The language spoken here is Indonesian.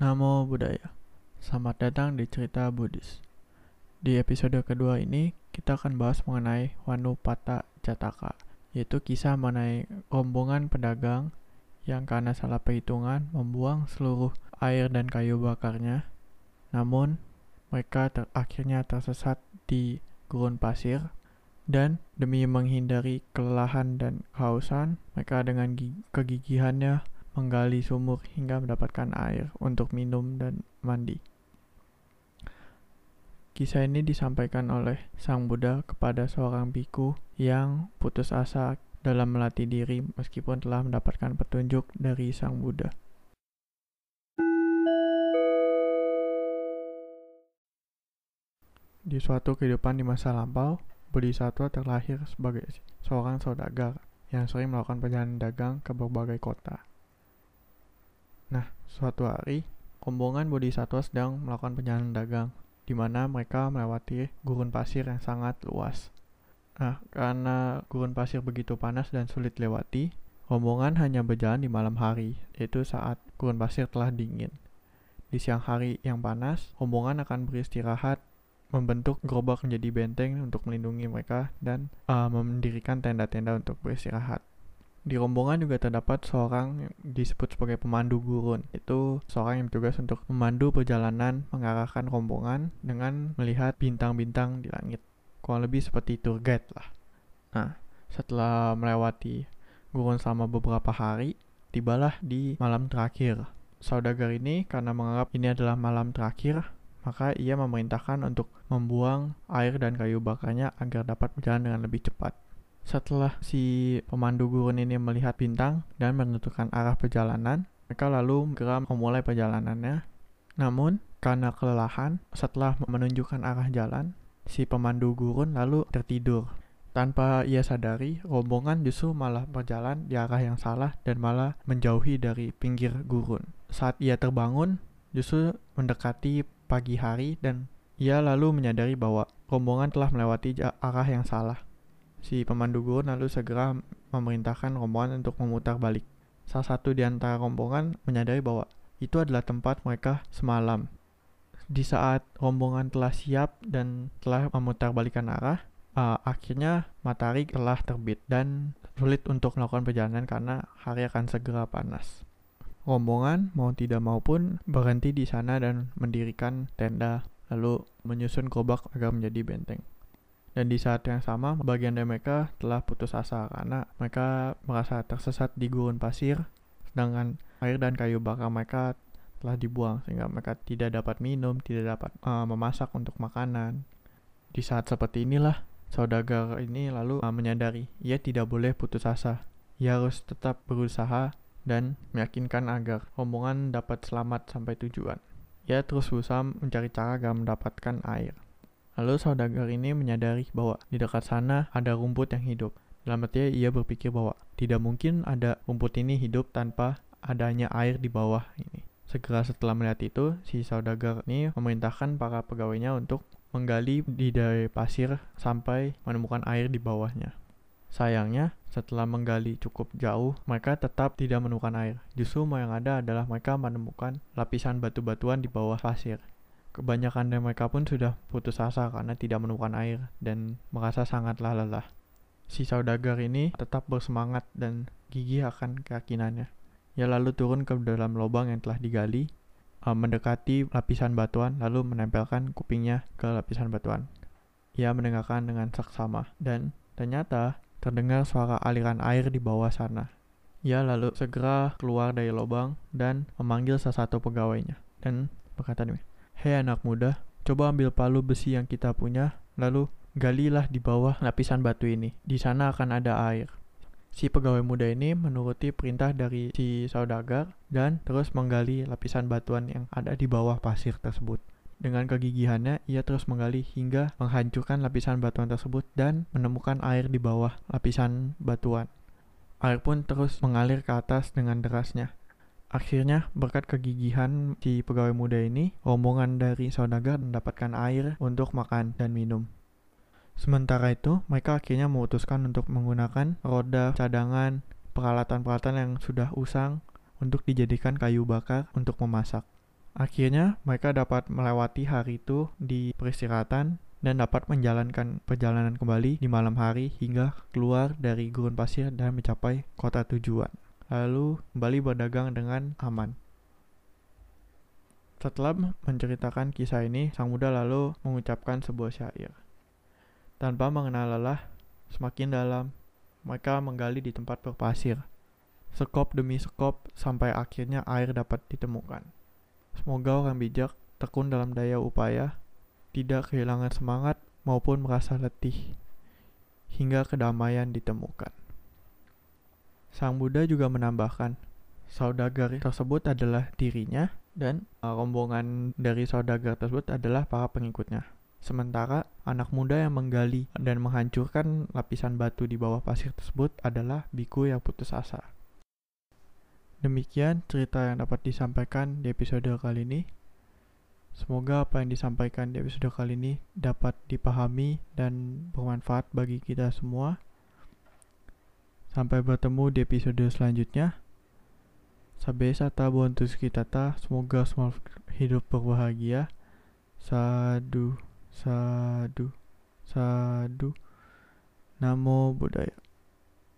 Namo Buddhaya. Selamat datang di cerita Buddhis. Di episode kedua ini, kita akan bahas mengenai Wanupata Jataka, yaitu kisah mengenai rombongan pedagang yang karena salah perhitungan membuang seluruh air dan kayu bakarnya. Namun, mereka ter akhirnya tersesat di gurun pasir dan demi menghindari kelelahan dan kehausan, mereka dengan kegigihannya menggali sumur hingga mendapatkan air untuk minum dan mandi. Kisah ini disampaikan oleh Sang Buddha kepada seorang biku yang putus asa dalam melatih diri meskipun telah mendapatkan petunjuk dari Sang Buddha. Di suatu kehidupan di masa lampau, Bodhisattva terlahir sebagai seorang saudagar yang sering melakukan perjalanan dagang ke berbagai kota. Nah, suatu hari, rombongan Bodhisattva sedang melakukan perjalanan dagang, di mana mereka melewati gurun pasir yang sangat luas. Nah, karena gurun pasir begitu panas dan sulit dilewati, rombongan hanya berjalan di malam hari, yaitu saat gurun pasir telah dingin. Di siang hari yang panas, rombongan akan beristirahat membentuk gerobak menjadi benteng untuk melindungi mereka dan uh, mendirikan tenda-tenda untuk beristirahat. Di rombongan juga terdapat seorang yang disebut sebagai pemandu gurun. Itu seorang yang bertugas untuk memandu perjalanan mengarahkan rombongan dengan melihat bintang-bintang di langit. Kurang lebih seperti tour guide lah. Nah, setelah melewati gurun selama beberapa hari, tibalah di malam terakhir. Saudagar ini karena menganggap ini adalah malam terakhir, maka ia memerintahkan untuk membuang air dan kayu bakarnya agar dapat berjalan dengan lebih cepat. Setelah si pemandu gurun ini melihat bintang dan menentukan arah perjalanan, mereka lalu segera memulai perjalanannya. Namun, karena kelelahan, setelah menunjukkan arah jalan, si pemandu gurun lalu tertidur. Tanpa ia sadari, rombongan justru malah berjalan di arah yang salah dan malah menjauhi dari pinggir gurun. Saat ia terbangun, justru mendekati pagi hari dan ia lalu menyadari bahwa rombongan telah melewati arah yang salah. Si pemandu gurun lalu segera memerintahkan rombongan untuk memutar balik. Salah satu di antara rombongan menyadari bahwa itu adalah tempat mereka semalam. Di saat rombongan telah siap dan telah memutar balikan arah, uh, akhirnya matahari telah terbit dan sulit untuk melakukan perjalanan karena hari akan segera panas. Rombongan mau tidak mau pun berhenti di sana dan mendirikan tenda, lalu menyusun gerobak agar menjadi benteng. Dan di saat yang sama, bagian dari mereka telah putus asa karena mereka merasa tersesat di gurun pasir, sedangkan air dan kayu bakar mereka telah dibuang sehingga mereka tidak dapat minum, tidak dapat uh, memasak untuk makanan. Di saat seperti inilah, saudagar ini lalu uh, menyadari ia tidak boleh putus asa. Ia harus tetap berusaha dan meyakinkan agar rombongan dapat selamat sampai tujuan. Ia terus berusaha mencari cara agar mendapatkan air. Lalu saudagar ini menyadari bahwa di dekat sana ada rumput yang hidup. Dalam artinya ia berpikir bahwa tidak mungkin ada rumput ini hidup tanpa adanya air di bawah ini. Segera setelah melihat itu, si saudagar ini memerintahkan para pegawainya untuk menggali di dari pasir sampai menemukan air di bawahnya. Sayangnya, setelah menggali cukup jauh, mereka tetap tidak menemukan air. Justru yang ada adalah mereka menemukan lapisan batu-batuan di bawah pasir. Kebanyakan dari mereka pun sudah putus asa karena tidak menemukan air dan merasa sangatlah lelah. Si saudagar ini tetap bersemangat dan gigih akan keyakinannya. Ia lalu turun ke dalam lubang yang telah digali, uh, mendekati lapisan batuan, lalu menempelkan kupingnya ke lapisan batuan. Ia mendengarkan dengan saksama, dan ternyata Terdengar suara aliran air di bawah sana. Ia lalu segera keluar dari lubang dan memanggil salah satu pegawainya. Dan berkata nih, Hei anak muda, coba ambil palu besi yang kita punya, lalu galilah di bawah lapisan batu ini. Di sana akan ada air. Si pegawai muda ini menuruti perintah dari si saudagar dan terus menggali lapisan batuan yang ada di bawah pasir tersebut. Dengan kegigihannya, ia terus menggali hingga menghancurkan lapisan batuan tersebut dan menemukan air di bawah lapisan batuan. Air pun terus mengalir ke atas dengan derasnya. Akhirnya, berkat kegigihan si pegawai muda ini, rombongan dari saudagar mendapatkan air untuk makan dan minum. Sementara itu, mereka akhirnya memutuskan untuk menggunakan roda cadangan, peralatan-peralatan yang sudah usang untuk dijadikan kayu bakar untuk memasak. Akhirnya mereka dapat melewati hari itu di peristirahatan dan dapat menjalankan perjalanan kembali di malam hari hingga keluar dari gurun pasir dan mencapai kota tujuan. Lalu kembali berdagang dengan aman. Setelah menceritakan kisah ini, sang muda lalu mengucapkan sebuah syair. Tanpa mengenal lelah, semakin dalam, mereka menggali di tempat berpasir. Sekop demi sekop sampai akhirnya air dapat ditemukan. Semoga orang bijak tekun dalam daya upaya tidak kehilangan semangat maupun merasa letih, hingga kedamaian ditemukan. Sang Buddha juga menambahkan, saudagar tersebut adalah dirinya dan uh, rombongan dari saudagar tersebut adalah para pengikutnya. Sementara anak muda yang menggali dan menghancurkan lapisan batu di bawah pasir tersebut adalah biku yang putus asa. Demikian cerita yang dapat disampaikan di episode kali ini. Semoga apa yang disampaikan di episode kali ini dapat dipahami dan bermanfaat bagi kita semua. Sampai bertemu di episode selanjutnya. Sampai sata kita ta, semoga semua hidup berbahagia. Sadu, sadu, sadu. Namo Buddhaya.